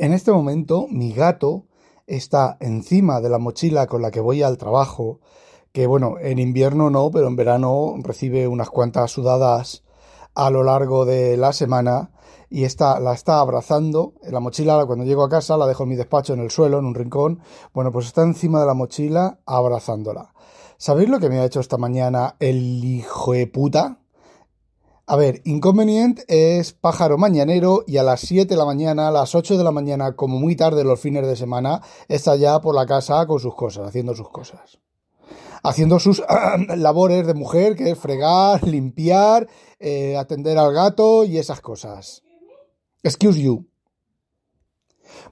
En este momento mi gato está encima de la mochila con la que voy al trabajo, que bueno, en invierno no, pero en verano recibe unas cuantas sudadas a lo largo de la semana y está, la está abrazando. La mochila, cuando llego a casa, la dejo en mi despacho en el suelo, en un rincón. Bueno, pues está encima de la mochila abrazándola. ¿Sabéis lo que me ha hecho esta mañana el hijo de puta? A ver, Inconvenient es pájaro mañanero y a las 7 de la mañana, a las 8 de la mañana, como muy tarde los fines de semana, está ya por la casa con sus cosas, haciendo sus cosas. Haciendo sus labores de mujer, que es fregar, limpiar, eh, atender al gato y esas cosas. Excuse you.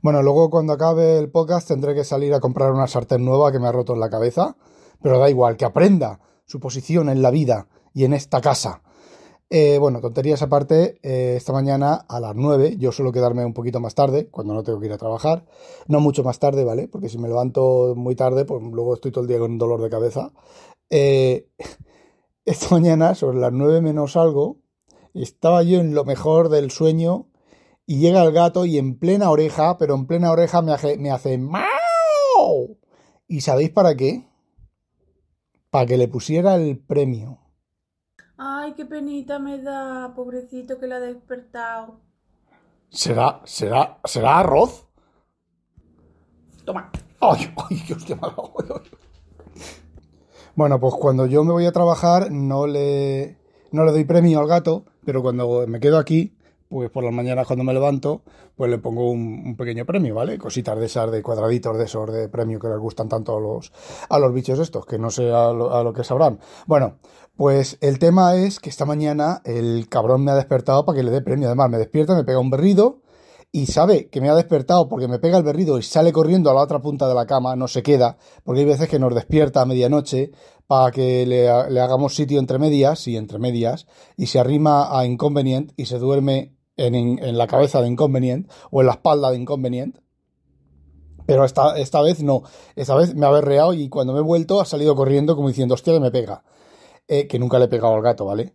Bueno, luego cuando acabe el podcast tendré que salir a comprar una sartén nueva que me ha roto en la cabeza, pero da igual, que aprenda su posición en la vida y en esta casa. Eh, bueno, tonterías aparte, eh, esta mañana a las 9, yo suelo quedarme un poquito más tarde, cuando no tengo que ir a trabajar, no mucho más tarde, ¿vale? Porque si me levanto muy tarde, pues luego estoy todo el día con dolor de cabeza. Eh, esta mañana, sobre las 9 menos algo, estaba yo en lo mejor del sueño y llega el gato y en plena oreja, pero en plena oreja me hace, me hace ¡Mau! ¿Y sabéis para qué? Para que le pusiera el premio. Ay, qué penita me da, pobrecito que le ha despertado. ¿Será, será, será arroz? Toma. Ay, ay, Dios, qué malo. Bueno, pues cuando yo me voy a trabajar no le, no le doy premio al gato, pero cuando me quedo aquí, pues por las mañanas cuando me levanto, pues le pongo un, pequeño premio, ¿vale? Cositas de esas, de cuadraditos de esos de premio que les gustan tanto a los, a los bichos estos, que no sé a lo, a lo que sabrán. Bueno, pues el tema es que esta mañana el cabrón me ha despertado para que le dé premio. Además, me despierta, me pega un berrido y sabe que me ha despertado porque me pega el berrido y sale corriendo a la otra punta de la cama, no se queda, porque hay veces que nos despierta a medianoche para que le, le hagamos sitio entre medias y entre medias y se arrima a Inconvenient y se duerme en, en, la cabeza de Inconvenient o en la espalda de Inconvenient. Pero esta, esta vez no. Esta vez me ha berreado y cuando me he vuelto ha salido corriendo como diciendo, hostia, me pega. Eh, que nunca le he pegado al gato, ¿vale?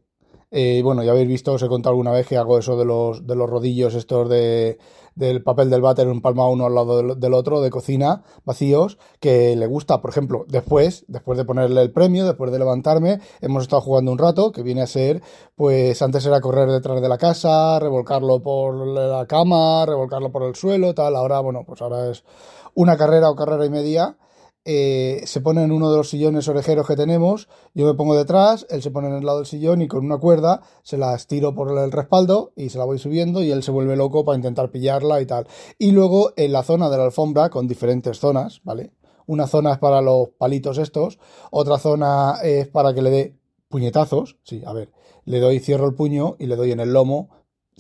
Eh, bueno, ya habéis visto, os he contado alguna vez que hago eso de los, de los rodillos estos de, del papel del váter empalmado uno al lado del, del, otro, de cocina, vacíos, que le gusta, por ejemplo, después, después de ponerle el premio, después de levantarme, hemos estado jugando un rato, que viene a ser, pues antes era correr detrás de la casa, revolcarlo por la cama, revolcarlo por el suelo, tal, ahora, bueno, pues ahora es una carrera o carrera y media, eh, se pone en uno de los sillones orejeros que tenemos, yo me pongo detrás, él se pone en el lado del sillón y con una cuerda se la estiro por el respaldo y se la voy subiendo y él se vuelve loco para intentar pillarla y tal. Y luego en la zona de la alfombra con diferentes zonas, ¿vale? Una zona es para los palitos estos, otra zona es para que le dé puñetazos, sí, a ver, le doy, cierro el puño y le doy en el lomo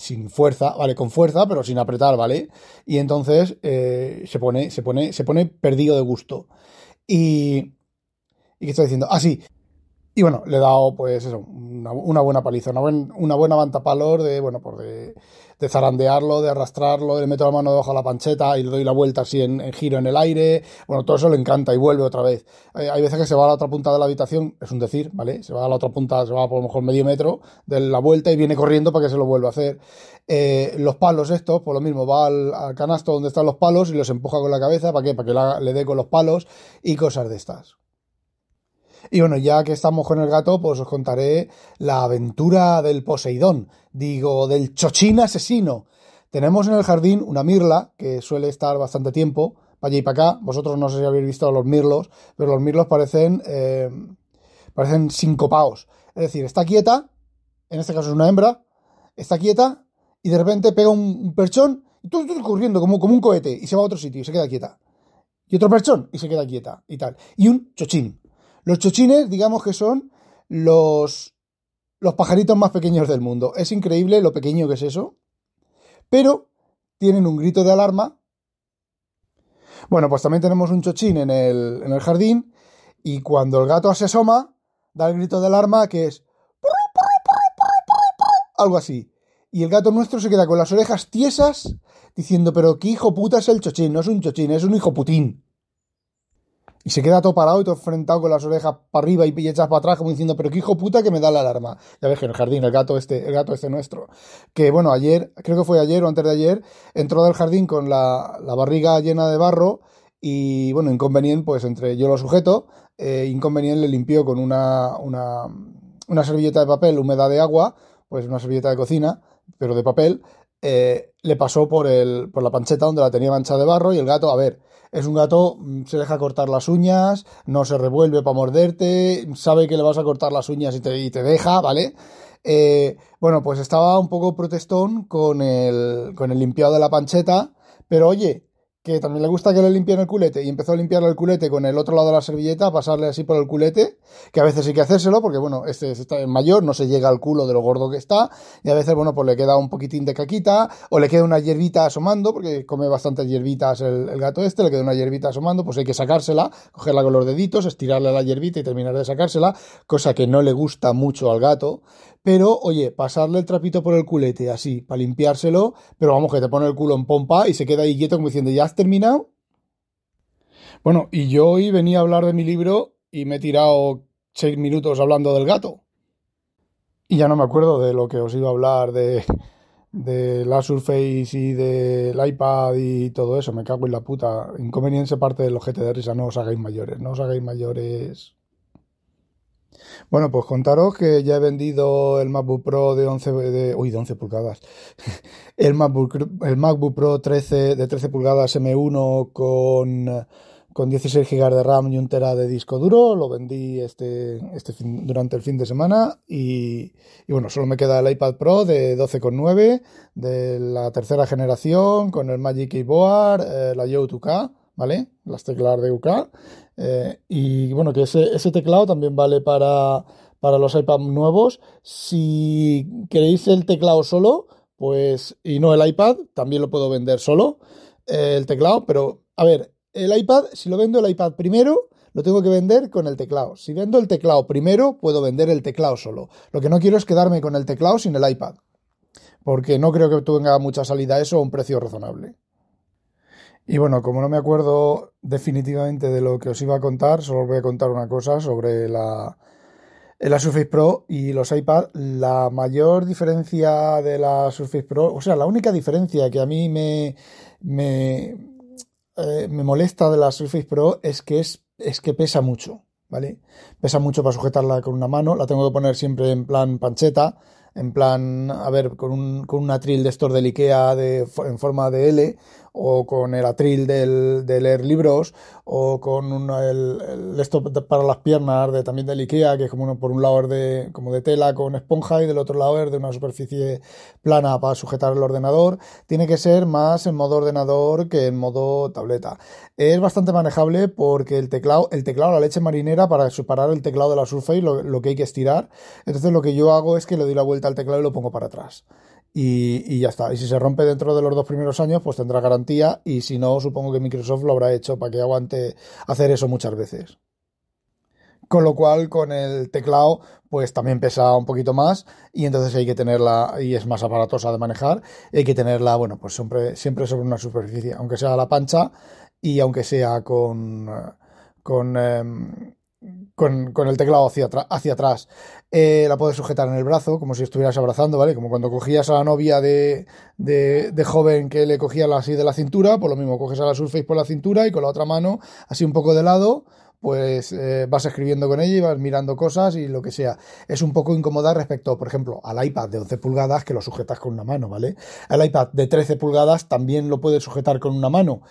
sin fuerza, vale, con fuerza, pero sin apretar, ¿vale? Y entonces eh, se pone, se pone, se pone perdido de gusto. Y. ¿Y qué estoy diciendo? Ah, sí. Y bueno, le he dado, pues eso, una, buena paliza, una, buen, una buena de, bueno, pues de, de, zarandearlo, de arrastrarlo, le meto la mano debajo de la pancheta y le doy la vuelta así en, giro en el aire. Bueno, todo eso le encanta y vuelve otra vez. Hay veces que se va a la otra punta de la habitación, es un decir, ¿vale? Se va a la otra punta, se va por lo mejor medio metro de la vuelta y viene corriendo para que se lo vuelva a hacer. Eh, los palos estos, por lo mismo, va al, al, canasto donde están los palos y los empuja con la cabeza, ¿para qué? Para que la, le dé con los palos y cosas de estas. Y bueno, ya que estamos con el gato, pues os contaré la aventura del Poseidón, digo, del chochín asesino. Tenemos en el jardín una mirla que suele estar bastante tiempo, para allá y para acá. Vosotros no sé si habéis visto los mirlos, pero los mirlos parecen, eh, parecen sincopaos. Es decir, está quieta, en este caso es una hembra, está quieta y de repente pega un, perchón y todo, todo corriendo como, como un cohete y se va a otro sitio y se queda quieta. Y otro perchón y se queda quieta y tal. Y un chochín. Los chochines, digamos que son los, los pajaritos más pequeños del mundo. Es increíble lo pequeño que es eso. Pero tienen un grito de alarma. Bueno, pues también tenemos un chochín en el, en el jardín. Y cuando el gato se asoma, da el grito de alarma que es algo así. Y el gato nuestro se queda con las orejas tiesas diciendo, pero qué hijo puta es el chochín, no es un chochín, es un hijo putín. Y se queda todo parado y todo enfrentado con las orejas para arriba y echas para atrás como diciendo, pero qué hijo puta que me da la alarma. Ya ves que en el jardín, el gato este, el gato este nuestro. Que bueno, ayer, creo que fue ayer o antes de ayer, entró del jardín con la, la barriga llena de barro y bueno, inconveniente, pues entre yo lo sujeto, eh, inconveniente le limpió con una, una, una servilleta de papel húmeda de agua, pues una servilleta de cocina, pero de papel, eh, le pasó por, el, por la pancheta donde la tenía manchada de barro y el gato, a ver, es un gato, mm, se deja cortar las uñas, no se revuelve para morderte, sabe que le vas a cortar las uñas y te, y te deja, ¿vale? Eh, bueno, pues estaba un poco protestón con el, con el limpiado de la pancheta, pero oye, que también le gusta que le limpien el culete y empezó a limpiarle el culete con el otro lado de la servilleta, a pasarle así por el culete, que a veces hay que hacérselo porque, bueno, este está mayor, no se llega al culo de lo gordo que está, y a veces, bueno, pues le queda un poquitín de caquita, o le queda una hierbita asomando, porque come bastantes hierbitas el, el gato este, le queda una hierbita asomando, pues hay que sacársela, cogerla con los deditos, estirarle la hierbita y terminar de sacársela, cosa que no le gusta mucho al gato, pero, oye, pasarle el trapito por el culete así, para limpiárselo, pero vamos, que te pone el culo en pompa y se queda ahí quieto como diciendo, ¿ya has terminado? Bueno, y yo hoy venía a hablar de mi libro y me he tirado seis minutos hablando del gato. Y ya no me acuerdo de lo que os iba a hablar de, de la Surface y del iPad y todo eso. Me cago en la puta. Inconveniente parte del ojete de risa. No os hagáis mayores. No os hagáis mayores. Bueno, pues contaros que ya he vendido el MacBook Pro de 11, de, uy, de 11 pulgadas. El MacBook, el MacBook Pro 13 de 13 pulgadas M1 con, con 16 GB de RAM y un tera de disco duro. Lo vendí este, este fin, durante el fin de semana y, y, bueno, solo me queda el iPad Pro de 12,9 de la tercera generación con el Magic Keyboard, eh, la Yo 2K, ¿vale? Las teclas de UK eh, y bueno, que ese, teclado también vale para, para los iPad nuevos. Si queréis el teclado solo, pues, y no el iPad, también lo puedo vender solo, eh, el teclado, pero a ver, el iPad, si lo vendo el iPad primero, lo tengo que vender con el teclado. Si vendo el teclado primero, puedo vender el teclado solo. Lo que no quiero es quedarme con el teclado sin el iPad, porque no creo que tenga mucha salida eso a un precio razonable. Y bueno, como no me acuerdo definitivamente de lo que os iba a contar, solo os voy a contar una cosa sobre la, la Surface Pro y los iPad. La mayor diferencia de la Surface Pro, o sea, la única diferencia que a mí me, me, eh, me molesta de la Surface Pro es que, es, es que pesa mucho, ¿vale? Pesa mucho para sujetarla con una mano, la tengo que poner siempre en plan pancheta en plan, a ver, con un, con un atril de estos del IKEA de, en forma de L, o con el atril del, de leer libros, o con un, el, el, esto para las piernas de, también del IKEA, que es como uno, por un lado es de, como de tela con esponja y del otro lado es de una superficie plana para sujetar el ordenador. Tiene que ser más en modo ordenador que en modo tableta. Es bastante manejable porque el teclado, el teclado, la leche marinera para separar el teclado de la Surface, lo, lo que hay que estirar. Entonces lo que yo hago es que le doy la vuelta al teclado y lo pongo para atrás. Y, ya está. Y si se rompe dentro de los dos primeros años, pues tendrá garantía. Y si no, supongo que Microsoft lo habrá hecho para que aguante hacer eso muchas veces. Con lo cual, con el teclado, pues también pesa un poquito más. Y entonces hay que tenerla, y es más aparatosa de manejar. Hay que tenerla, bueno, pues siempre, siempre sobre una superficie, aunque sea la pancha y aunque sea con. con eh, con, con, el teclado hacia, hacia atrás. Eh, la puedes sujetar en el brazo, como si estuvieras abrazando, ¿vale? Como cuando cogías a la novia de, de, de joven que le cogía así de la cintura, pues lo mismo, coges a la Surface por la cintura y con la otra mano, así un poco de lado, pues eh, vas escribiendo con ella y vas mirando cosas y lo que sea. Es un poco incómoda respecto, por ejemplo, al iPad de 11 pulgadas que lo sujetas con una mano, ¿vale? El iPad de 13 pulgadas también lo puedes sujetar con una mano.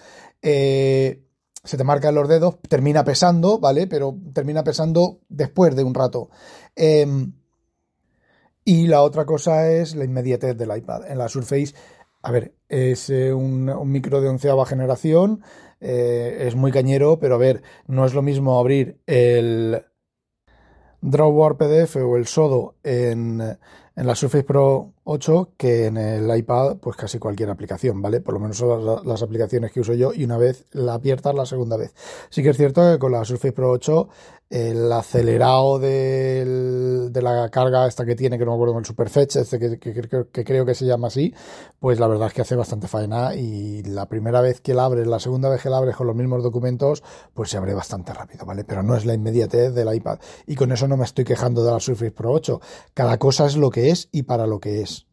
Eh, se te marcan los dedos, termina pesando, ¿vale? Pero termina pesando después de un rato. Eh, y la otra cosa es la inmediatez del iPad. En la Surface, a ver, es eh, un, micro de onceava generación, eh, es muy cañero, pero a ver, no es lo mismo abrir el Drawbar PDF o el Sodo en, en la Surface Pro 8 que en el iPad, pues casi cualquier aplicación, ¿vale? Por lo menos son las, aplicaciones que uso yo y una vez la abierta la segunda vez. Sí que es cierto que con la Surface Pro 8 el acelerado de la carga esta que tiene, que no me acuerdo, el Superfetch, este que, que, creo que se llama así, pues la verdad es que hace bastante faena y la primera vez que la abres, la segunda vez que la abres con los mismos documentos, pues se abre bastante rápido, ¿vale? Pero no es la inmediatez del iPad. Y con eso no me estoy quejando de la Surface Pro 8. Cada cosa es lo que es y para lo que es.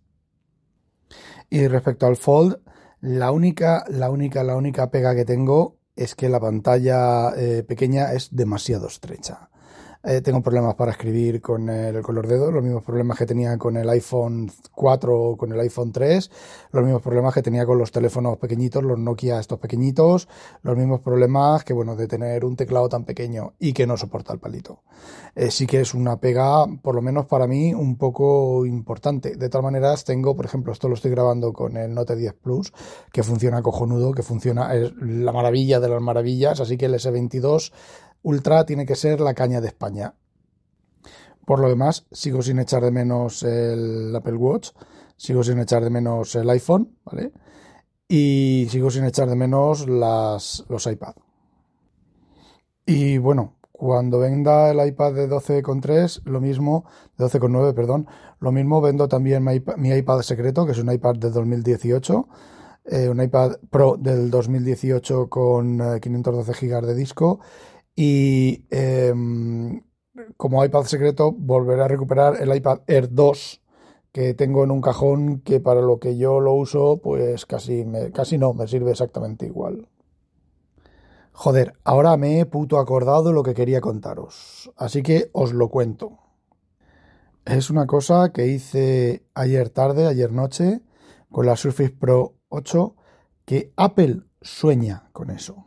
Y respecto al Fold, la única, la única, la única pega que tengo es que la pantalla eh, pequeña es demasiado estrecha. Eh, tengo problemas para escribir con, el, con los dedos, los mismos problemas que tenía con el iPhone 4 o con el iPhone 3, los mismos problemas que tenía con los teléfonos pequeñitos, los Nokia estos pequeñitos, los mismos problemas que, bueno, de tener un teclado tan pequeño y que no soporta el palito. Eh, sí que es una pega, por lo menos para mí, un poco importante. De todas maneras, tengo, por ejemplo, esto lo estoy grabando con el Note 10 Plus, que funciona cojonudo, que funciona, es la maravilla de las maravillas, así que el S22 Ultra tiene que ser la caña de España. Por lo demás, sigo sin echar de menos el Apple Watch, sigo sin echar de menos el iPhone, ¿vale? Y sigo sin echar de menos las, los iPad. Y bueno, cuando venda el iPad de 12,3, lo mismo, de 12,9, perdón, lo mismo vendo también mi iPad, secreto, que es un iPad de 2018, eh, un iPad Pro del 2018 con 512 eh, GB de disco y em, como iPad secreto, volveré a recuperar el iPad Air 2 que tengo en un cajón que para lo que yo lo uso, pues casi, casi no, me sirve exactamente igual. Joder, ahora me he puto acordado lo que quería contaros, así que os lo cuento. Es una cosa que hice ayer tarde, ayer noche, con la Surface Pro 8, que Apple sueña con eso.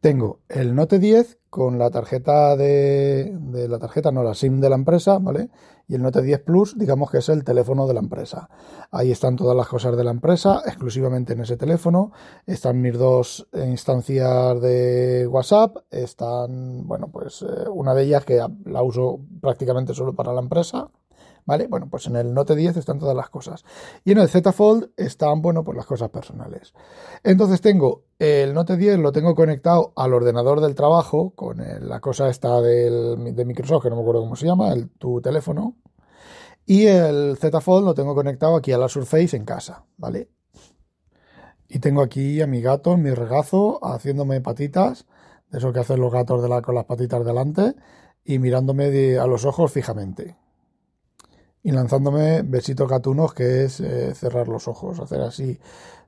Tengo el Note 10 con la tarjeta de, la tarjeta, no la SIM de la empresa, ¿vale? Y el Note 10 Plus, digamos que es el teléfono de la empresa. Ahí están todas las cosas de la empresa, exclusivamente en ese teléfono. Están mis dos instancias de WhatsApp. Están, bueno, pues eh, una de ellas que la uso prácticamente solo para la empresa. ¿Vale? Bueno, pues en el Note 10 están todas las cosas. Y en el Z Fold están, bueno, pues las cosas personales. Entonces tengo el Note 10, lo tengo conectado al ordenador del trabajo, con la cosa esta del, de Microsoft, que no me acuerdo cómo se llama, el, tu teléfono. Y el Z Fold lo tengo conectado aquí a la Surface en casa, ¿vale? Y tengo aquí a mi gato, mi regazo, haciéndome patitas, de eso que hacen los gatos de la, con las patitas delante, y mirándome a los ojos fijamente y lanzándome besitos gatunos, que es eh, cerrar los ojos, hacer así,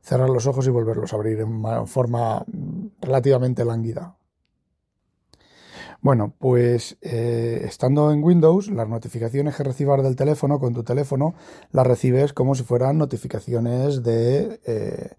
cerrar los ojos y volverlos a abrir en forma mm, relativamente lánguida. Bueno, pues eh, estando en Windows, las notificaciones que recibas del teléfono con tu teléfono las recibes como si fueran notificaciones de, eh,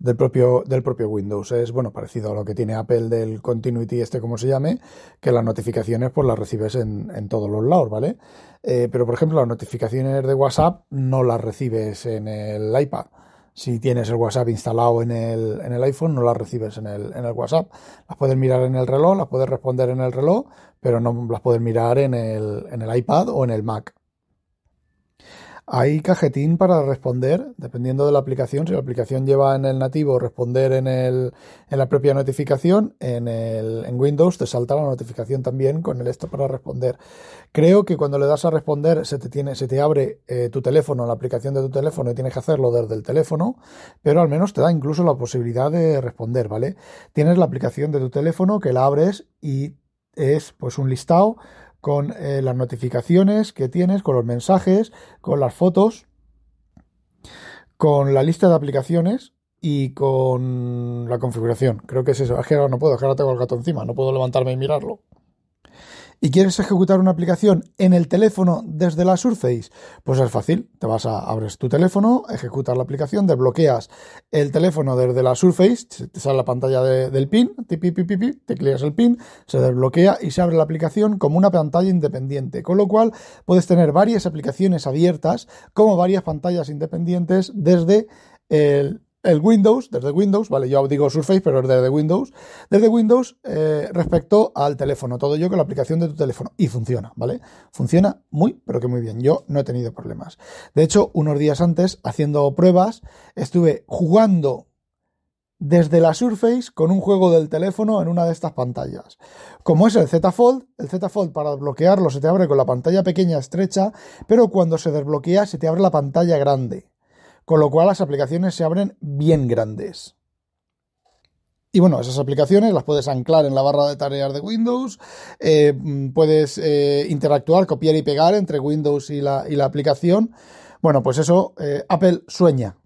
del, propio, del propio Windows. Es bueno parecido a lo que tiene Apple del Continuity, este como se llame, que las notificaciones pues las recibes en, en todos los lados, ¿vale? Eh, pero por ejemplo las notificaciones de WhatsApp no las recibes en el iPad si tienes el WhatsApp instalado en el, en el iPhone, no las recibes en el, en el WhatsApp. Las puedes mirar en el reloj, las puedes responder en el reloj, pero no las puedes mirar en el, en el iPad o en el Mac. Hay cajetín para responder, dependiendo de la aplicación. Si la aplicación lleva en el nativo responder en, el, en la propia notificación, en, el, en Windows te salta la notificación también con el esto para responder. Creo que cuando le das a responder se te, tiene, se te abre eh, tu teléfono, la aplicación de tu teléfono y tienes que hacerlo desde el teléfono, pero al menos te da incluso la posibilidad de responder, ¿vale? Tienes la aplicación de tu teléfono que la abres y es pues un listado con eh, las notificaciones que tienes, con los mensajes, con las fotos, con la lista de aplicaciones y con la configuración. Creo que es eso. Es que ahora no puedo, es que ahora tengo el gato encima, no puedo levantarme y mirarlo y quieres ejecutar una aplicación en el teléfono desde la Surface, pues es fácil. Te vas a abres tu teléfono, ejecutas la aplicación, desbloqueas el teléfono desde la Surface, te sale la pantalla del pin, te clicas el pin, se desbloquea y se abre la aplicación como una pantalla independiente, con lo cual puedes tener varias aplicaciones abiertas como varias pantallas independientes desde el el Windows, desde Windows, vale, yo digo Surface, pero es desde Windows, desde Windows eh, respecto al teléfono, todo yo con la aplicación de tu teléfono. Y funciona, ¿vale? Funciona muy, pero que muy bien. Yo no he tenido problemas. De hecho, unos días antes, haciendo pruebas, estuve jugando desde la Surface con un juego del teléfono en una de estas pantallas. Como es el Z Fold, el Z Fold para desbloquearlo se te abre con la pantalla pequeña estrecha, pero cuando se desbloquea se te abre la pantalla grande con lo cual las aplicaciones se abren bien grandes. Y bueno, esas aplicaciones las puedes anclar en la barra de tareas de Windows, eh, puedes eh, interactuar, copiar y pegar entre Windows y la, y la aplicación. Bueno, pues eso eh, Apple sueña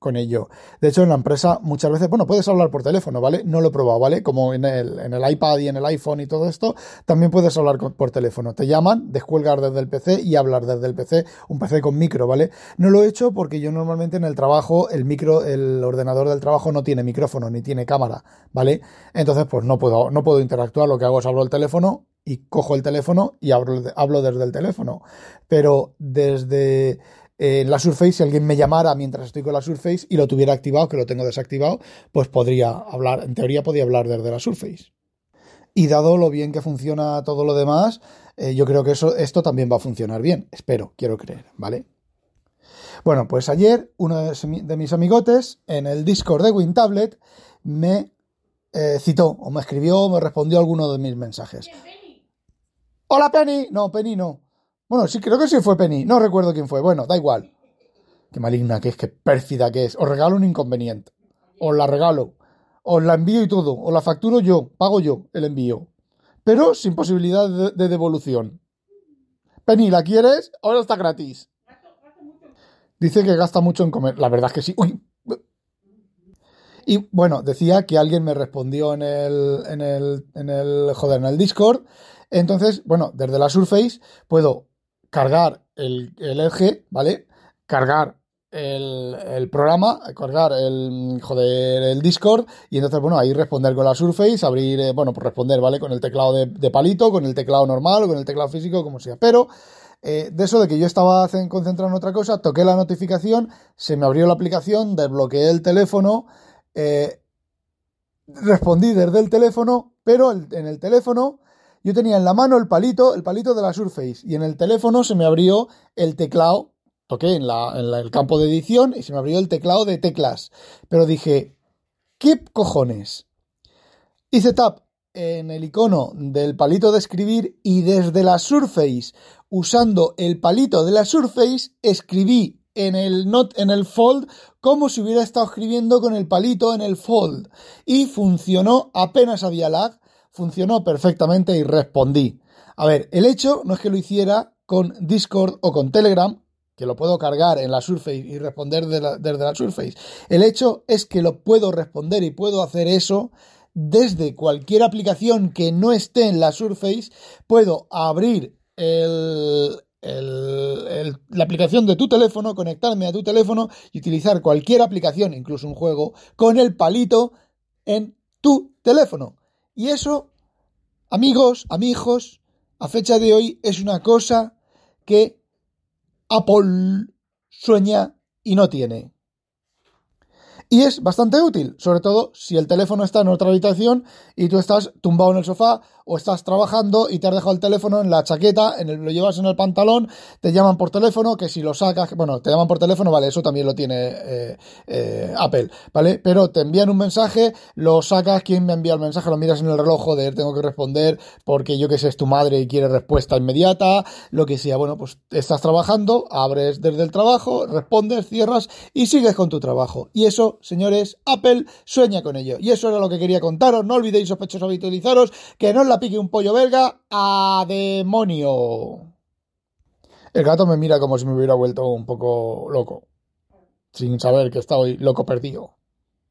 con ello. De hecho, en la empresa muchas veces, bueno, puedes hablar por teléfono, ¿vale? No lo he probado, ¿vale? Como en el, en el iPad y en el iPhone y todo esto, también puedes hablar por teléfono. Te llaman, descuelgar desde el PC y hablar desde el PC, un PC con micro, ¿vale? No lo he hecho porque yo normalmente en el trabajo, el micro, el ordenador del trabajo no tiene micrófono ni tiene cámara, ¿vale? Entonces, pues no puedo, no puedo interactuar. Lo que hago es abro el teléfono y cojo el teléfono y hablo, hablo desde el teléfono. Pero desde en la Surface, si alguien me llamara mientras estoy con la Surface y lo tuviera activado, que lo tengo desactivado, pues podría hablar, en teoría podría hablar desde la Surface. Y dado lo bien que funciona todo lo demás, eh, yo creo que eso, esto también va a funcionar bien. Espero, quiero creer, ¿vale? Bueno, pues ayer uno de mis amigotes en el Discord de WinTablet me eh, citó o me escribió o me respondió a alguno de mis mensajes. Hola Penny. No, Penny no. Bueno, sí, creo que sí fue Penny. No recuerdo quién fue. Bueno, da igual. Qué maligna que es, qué pérfida que es. Os regalo un inconveniente. Os la regalo. Os la envío y todo. Os la facturo yo. Pago yo el envío. Pero sin posibilidad de, devolución. Penny, ¿la quieres? Ahora está gratis. Dice que gasta mucho en comer. La verdad es que sí. Uy. Y bueno, decía que alguien me respondió en el, en el, en el, joder, en el Discord. Entonces, bueno, desde la Surface puedo cargar el, el eje, ¿vale? Cargar el, programa, cargar el, joder, el Discord y entonces, bueno, ahí responder con la Surface, abrir, eh, bueno, pues responder, ¿vale? Con el teclado de, palito, con el teclado normal o con el teclado físico, como sea. Pero eh, de eso de que yo estaba concentrado en otra cosa, toqué la notificación, se me abrió la aplicación, desbloqueé el teléfono, eh, respondí desde el teléfono, pero en el teléfono yo tenía en la mano el palito, el palito de la Surface, y en el teléfono se me abrió el teclado, toqué en, el campo de edición y se me abrió el teclado de teclas. Pero dije, ¿qué cojones? Hice tap en el icono del palito de escribir y desde la Surface, usando el palito de la Surface, escribí en el not en el fold como si hubiera estado escribiendo con el palito en el fold y funcionó apenas había lag funcionó perfectamente y respondí. A ver, el hecho no es que lo hiciera con Discord o con Telegram, que lo puedo cargar en la Surface y responder desde la Surface. El hecho es que lo puedo responder y puedo hacer eso desde cualquier aplicación que no esté en la Surface. Puedo abrir la aplicación de tu teléfono, conectarme a tu teléfono y utilizar cualquier aplicación, incluso un juego, con el palito en tu teléfono. Y eso, amigos, amigos, a fecha de hoy es una cosa que Apple sueña y no tiene. Y es bastante útil, sobre todo si el teléfono está en otra habitación y tú estás tumbado en el sofá o estás trabajando y te has dejado el teléfono en la chaqueta, en el, lo llevas en el pantalón, te llaman por teléfono, que si lo sacas, bueno, te llaman por teléfono, vale, eso también lo tiene eh, eh, Apple, ¿vale? Pero te envían un mensaje, lo sacas, ¿quién me envía el mensaje? Lo miras en el reloj, joder, tengo que responder porque yo que sé, es tu madre y quiere respuesta inmediata, lo que sea, bueno, pues estás trabajando, abres desde el trabajo, respondes, cierras y sigues con tu trabajo. Y eso, señores, Apple sueña con ello. Y eso era lo que quería contaros, no olvidéis sospechosos habitualizaros, que no es la pique un pollo belga a demonio. El gato me mira como si me hubiera vuelto un poco loco, sin saber que está hoy loco perdido.